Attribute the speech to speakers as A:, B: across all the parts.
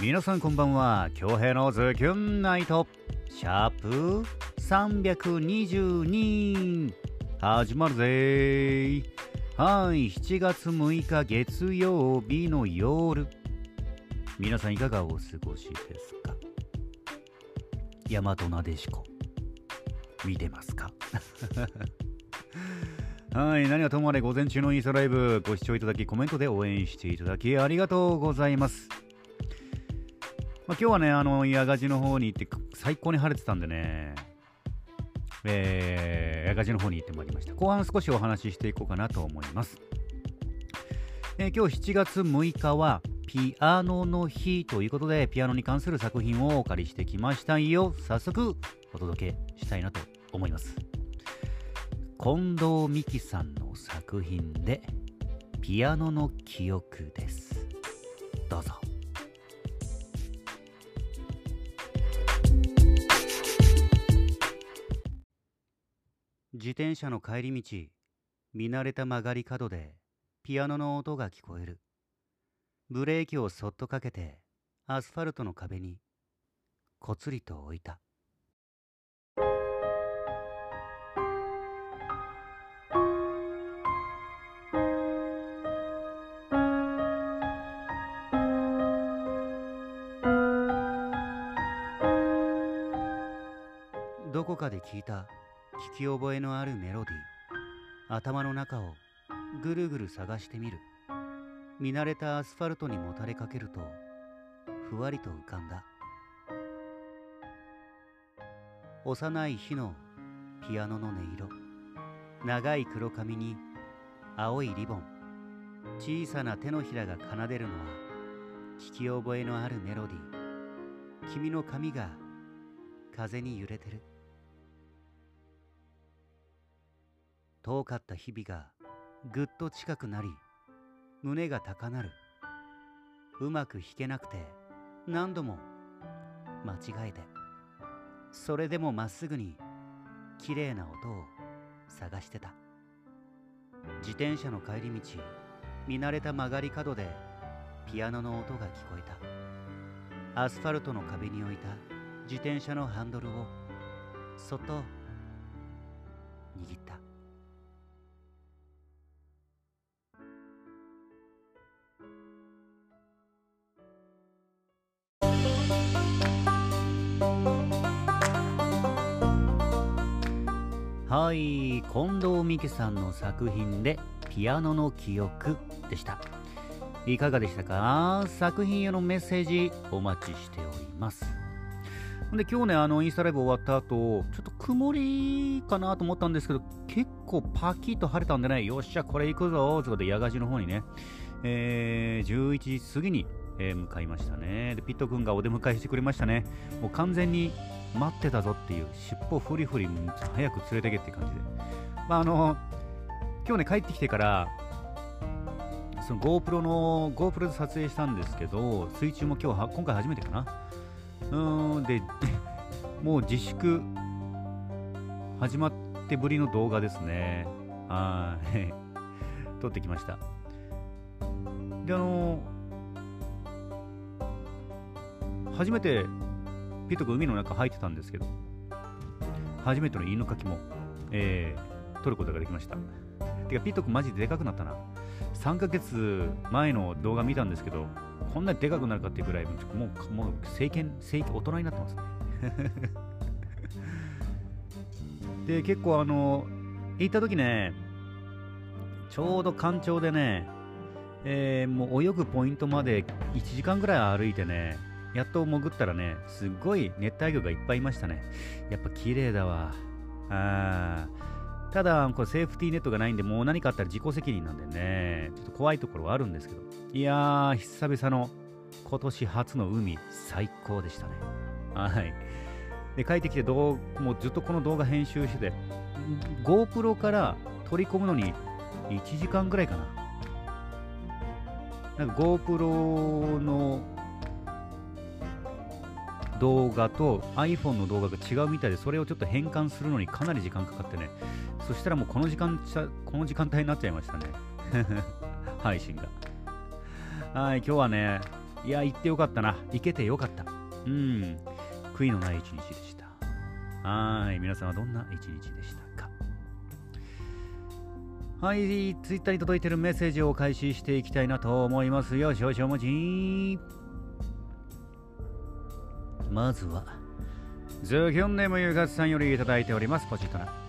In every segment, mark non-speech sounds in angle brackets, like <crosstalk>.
A: 皆さんこんばんは。京平のズキュンナイト。シャープ322始まるぜー。はい7月6日月曜日の夜。皆さんいかがお過ごしですか？大和なでしこ。見てますか？<laughs> はい何はともあれ午前中のインスタライブ。ご視聴いただきコメントで応援していただきありがとうございます。まあ、今日はね、あの、矢賀寺の方に行って、最高に晴れてたんでね、えー、矢賀寺の方に行ってまいりました。後半少しお話ししていこうかなと思います。えー、今日7月6日は、ピアノの日ということで、ピアノに関する作品をお借りしてきましたよ。早速、お届けしたいなと思います。近藤美希さんの作品で、ピアノの記憶です。どうぞ。自転車の帰り道見慣れた曲がり角でピアノの音が聞こえる。ブレーキをそっとかけてアスファルトの壁にこつりと置いた。どこかで聞いた。聞き覚えのあるメロディー。頭の中をぐるぐる探してみる。見慣れたアスファルトにもたれかけるとふわりと浮かんだ。幼い日のピアノの音色。長い黒髪に青いリボン。小さな手のひらが奏でるのは聞き覚えのあるメロディー。君の髪が風に揺れてる。遠かった日々がぐっと近くなり胸が高鳴る。うまく弾けなくて何度も間違えて。それでもまっすぐに綺麗な音を探してた。自転車の帰り道見慣れた曲がり角でピアノの音が聞こえた。アスファルトの壁に置いた自転車のハンドルをそっと握った。はい近藤美希さんの作品で「ピアノの記憶」でした。いかがでしたか？作品へのメッセージお待ちしております。で今日ねあのインスタライブ終わった後ちょっと曇りかなと思ったんですけど結構パキッと晴れたんでねよっしゃこれ行くぞということで矢賀寺の方にね、えー、11時過ぎに、えー、向かいましたね。でピット君がお出迎えしてくれましたね。もう完全に待ってたぞっていう尻尾フリフリ早く連れてけって感じで。まああの今日ね帰ってきてからその GoPro の GoPro で撮影したんですけど水中も今日は今回初めてかな。うーんで <laughs> もう自粛始まってぶりの動画ですね。はい。<laughs> 撮ってきました。であの初めてピート君海の中入ってたんですけど、初めての犬かきも、えー、撮ることができました。てか、ピート君マジででかくなったな。3ヶ月前の動画見たんですけど、こんなにでかくなるかっていうぐらい、もう、もう、成犬、成大人になってますね。<laughs> で、結構あの、行った時ね、ちょうど干潮でね、えー、もう泳ぐポイントまで1時間ぐらい歩いてね、やっと潜ったらね、すっごい熱帯魚がいっぱいいましたね。やっぱ綺麗だわ。あただ、これセーフティーネットがないんで、もう何かあったら自己責任なんでね、ちょっと怖いところはあるんですけど。いやー、久々の今年初の海、最高でしたね。はい。で、帰ってきて、もうずっとこの動画編集してて、GoPro から取り込むのに1時間ぐらいかな。なんか GoPro の動画と iPhone の動画が違うみたいで、それをちょっと変換するのにかなり時間かかってね、そしたらもうこの時間この時間帯になっちゃいましたね。<laughs> 配信が。はい、今日はね、いや、行ってよかったな。行けてよかった。うん。悔いのない一日でした。はい。皆さんはどんな一日でしたかはい。ツイッターに届いてるメッセージを開始していきたいなと思いますよ。少々お待ち。まずは、ズキョンネームゆかつさんよりいただいております。ポチッとな。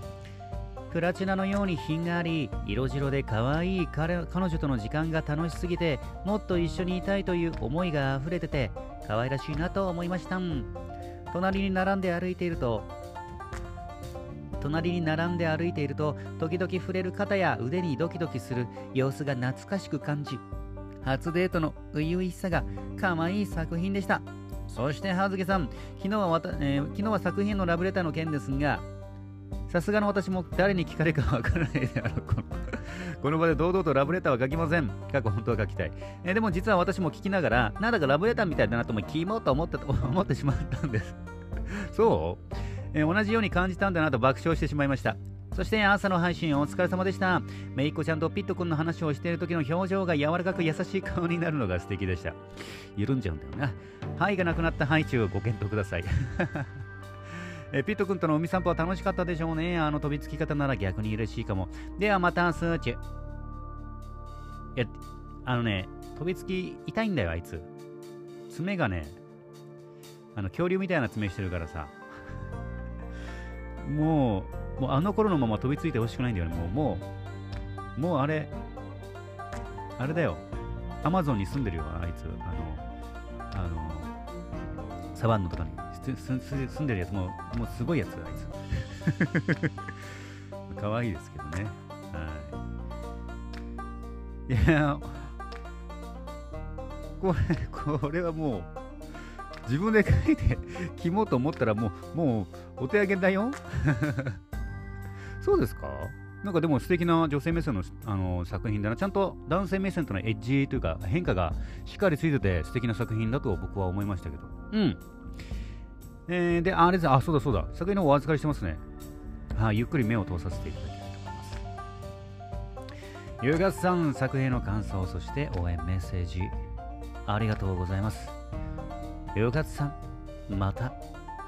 A: プラチナのように品があり色白で可愛い彼彼女との時間が楽しすぎてもっと一緒にいたいという思いが溢れてて可愛らしいなと思いました隣に並んで歩いていると隣に並んで歩いていると時々触れる肩や腕にドキドキする様子が懐かしく感じ初デートの初々しさが可愛い作品でしたそして葉月さん昨日はわた、えー、昨日は作品のラブレターの件ですがさすがの私も誰に聞かれるかわからないであろう。こ <laughs> のこの場で堂々とラブレターは書きません。過去本当は書きたい。えー、でも実は私も聞きながら、なんだかラブレターみたいだなと思い、キモと思ったと <laughs> 思ってしまったんです。<laughs> そう、えー、同じように感じたんだなと爆笑してしまいました。そして朝の配信お疲れ様でした。めいっ子ちゃんとピット君の話をしている時の表情が柔らかく優しい顔になるのが素敵でした。緩んじゃうんだよな。はいがなくなった配置をご検討ください。<laughs> えピット君との海散歩は楽しかったでしょうね。あの飛びつき方なら逆に嬉しいかも。ではまた、スーチュ。いや、あのね、飛びつき痛いんだよ、あいつ。爪がね、あの恐竜みたいな爪してるからさ。もう、もうあの頃のまま飛びついてほしくないんだよね。もう、もう、もうあれ、あれだよ。アマゾンに住んでるよ、あいつ。あの、あの、サバンナとかに。住んでるやつも、もうすごいやつ、あいつ。<laughs> 可愛いですけどね。はい。いや、これ、これはもう、自分で書いて <laughs> 着もうと思ったらもう、もう、お手上げだよ。そうですか？なんかでも素敵な女性目線のあの作品だな。ちゃんと男性目線とのエッジというか変化がしっかりついてて素敵な作品だと僕は思いましたけど。うん。えー、で、あれです、あ、そうだそうだ、作品のお預かりしてますね。はい、ゆっくり目を通させていただきたいと思います。ゆうがさん、作品の感想、そして応援メッセージ、ありがとうございます。ゆうがさん、また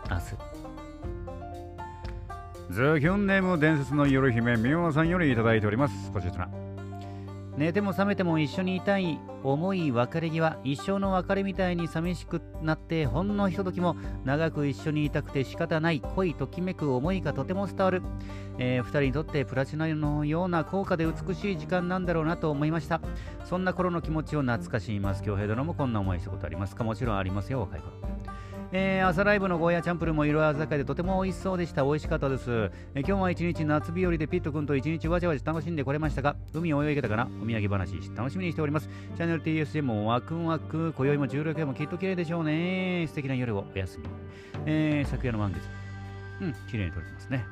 A: 明日。ズキュンネーム伝説の夜姫、みおさんよりいただいております。こちら。寝ても覚めても一緒にいたい重い別れ際一生の別れみたいに寂しくなってほんのひとときも長く一緒にいたくて仕方ない恋ときめく思いがとても伝わる、えー、2人にとってプラチナのような高価で美しい時間なんだろうなと思いました。そんな頃の気持ちを懐かしみます。恭平殿もこんな思いしたことありますか？もちろんありますよ若い頃。えー、朝ライブのゴーヤチャンプルも色鮮やかでとても美味しそうでした。美味しかったです。えー、今日は一日夏日和でピット君と一日わちゃわちゃ楽しんでこれましたが、海を泳げたかな？お土産話楽しみにしております。チャンネル TSJ もワクワク、今宵も16夜もきっと綺麗でしょうね。素敵な夜をお休み。えー、昨夜の満月。うん、綺麗に撮れてますね。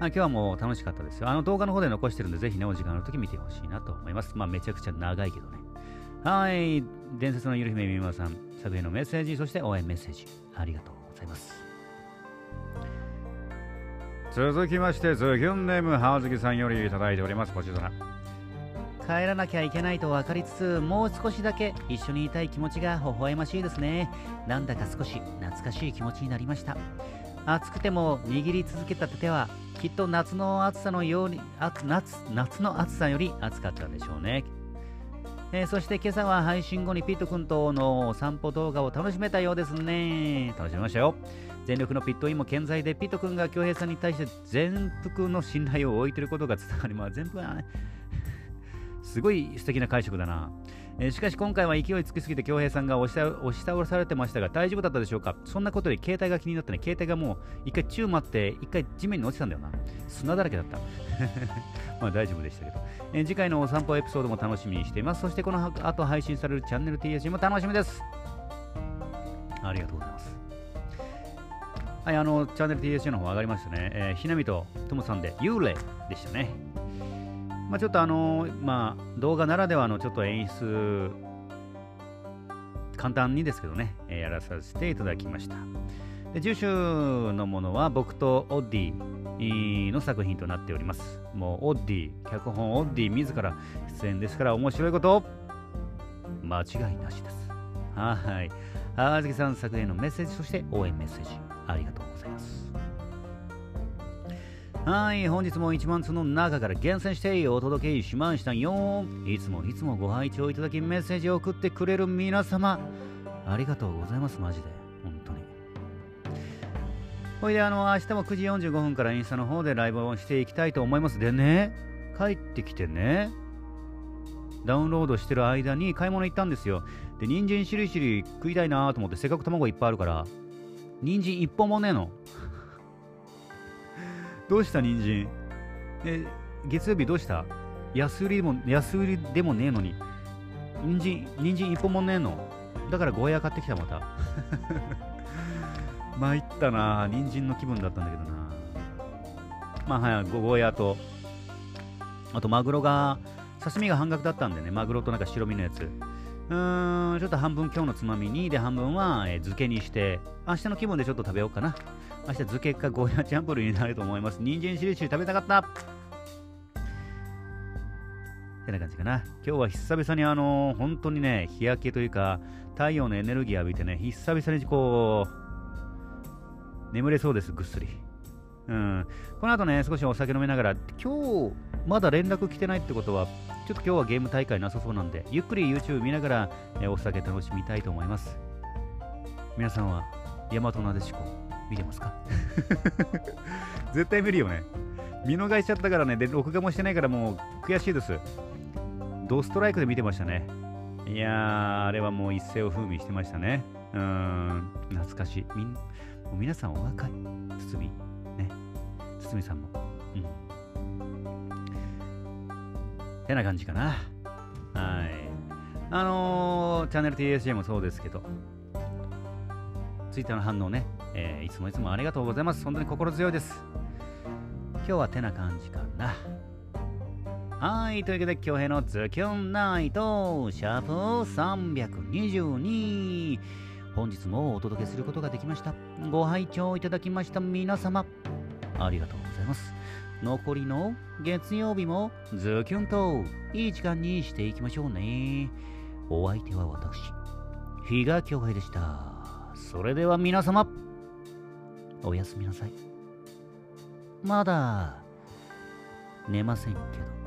A: あ今日はもう楽しかったですよ。あの動画の方で残してるんで、ぜひね、お時間の時見てほしいなと思います。まあ、めちゃくちゃ長いけどね。はい、伝説のゆる姫みまさん、作品のメッセージ、そして応援メッセージ、ありがとうございます。続きまして、ズギュンネームハーズキさんよりいただいております。こちら。帰らなきゃいけないと分かりつつ、もう少しだけ一緒にいたい気持ちが微笑ましいですね。なんだか少し懐かしい気持ちになりました。暑くても握り続けた手は、きっと夏の暑さのように、夏夏の暑さより暑かったんでしょうね。えー、そして今朝は配信後にピット君との散歩動画を楽しめたようですね。楽しみましたよ。全力のピットインも健在で、ピット君が恭平さんに対して全幅の信頼を置いていることが伝わります。全部はね、すごい素敵な解釈だな。えー、しかし今回は勢いつきすぎて恭平さんが押し押し倒されてましたが大丈夫だったでしょうか？そんなことで携帯が気になってね、携帯がもう一回宙待って一回地面に落ちたんだよな。砂だらけだった。<laughs> まあ大丈夫でしたけど、えー、次回のお散歩エピソードも楽しみにしています。そしてこの後配信されるチャンネル TSG も楽しみです。ありがとうございます。はい、あの、チャンネル TSG の方上がりましたね。えー、ひなみとともさんで幽霊でしたね。まあ、ちょっとあのまあ、動画ならではのちょっと演出、簡単にですけどね、えー、やらさせていただきました。で住所のものは僕とオッディの作品となっております。もうオッディ、脚本オッディ自ら出演ですから面白いこと間違いなしです。はい。あずきさん作へのメッセージ、そして応援メッセージ、ありがとうございます。はい、本日も1万通の中から厳選してお届けしましたよ。いつもいつもご拝聴いただきメッセージを送ってくれる皆様、ありがとうございます、マジで。本当に。ほいで、あの、明日も9時45分からインスタの方でライブをしていきたいと思います。でね、帰ってきてね、ダウンロードしてる間に買い物行ったんですよ。で、人参しりしり食いたいなと思って、せっかく卵いっぱいあるから、人参一本もねえの。どうした人参？え、月曜日どうした？安売りでも、安売りでもねえのに。人参、人参一本もねえの？だからゴーヤー買ってきたまた。<laughs> 参ったな人参の気分だったんだけどなまあはい、ゴーヤーと、あとマグロが、刺身が半額だったんでね、マグロとなんか白身のやつ。うーん、ちょっと半分今日のつまみに、で、半分は、えー、漬けにして、明日の気分でちょっと食べようかな。明日漬けかゴーヤチャンプルになると思います。人参しりしり食べたかったってな感じかな。今日は久々にあのー、本当にね、日焼けというか、太陽のエネルギー浴びてね、久々にこう、眠れそうです、ぐっすり。うん。この後ね、少しお酒飲みながら、今日、まだ連絡来てないってことは、ちょっと今日はゲーム大会なさそうなんで、ゆっくり YouTube 見ながら、えお酒楽しみたいと思います。皆さんは、大和なでしこ、見てますか？<laughs> 絶対見るよね。見逃しちゃったからね、で、録画もしてないからもう悔しいです。ドストライクで見てましたね。いやー、あれはもう一世を風靡してましたね。うーん、懐かしい。みんもう皆さんお若い。堤。ね。堤さんも。うん。てな感じかな。はい。あのー、チャンネル TSJ もそうですけど、ツイッターの反応ね、えー、いつもいつもありがとうございます。本当に心強いです。今日はてな感じかな。はい、というわけで今日のズキュンナイト、シャープ322。本日もお届けすることができました。ご拝聴いただきました皆様、ありがとうございます。残りの月曜日もズキュンといい時間にしていきましょうね。お相手は私、比嘉恭平でした。それでは皆様、おやすみなさい。まだ寝ませんけど。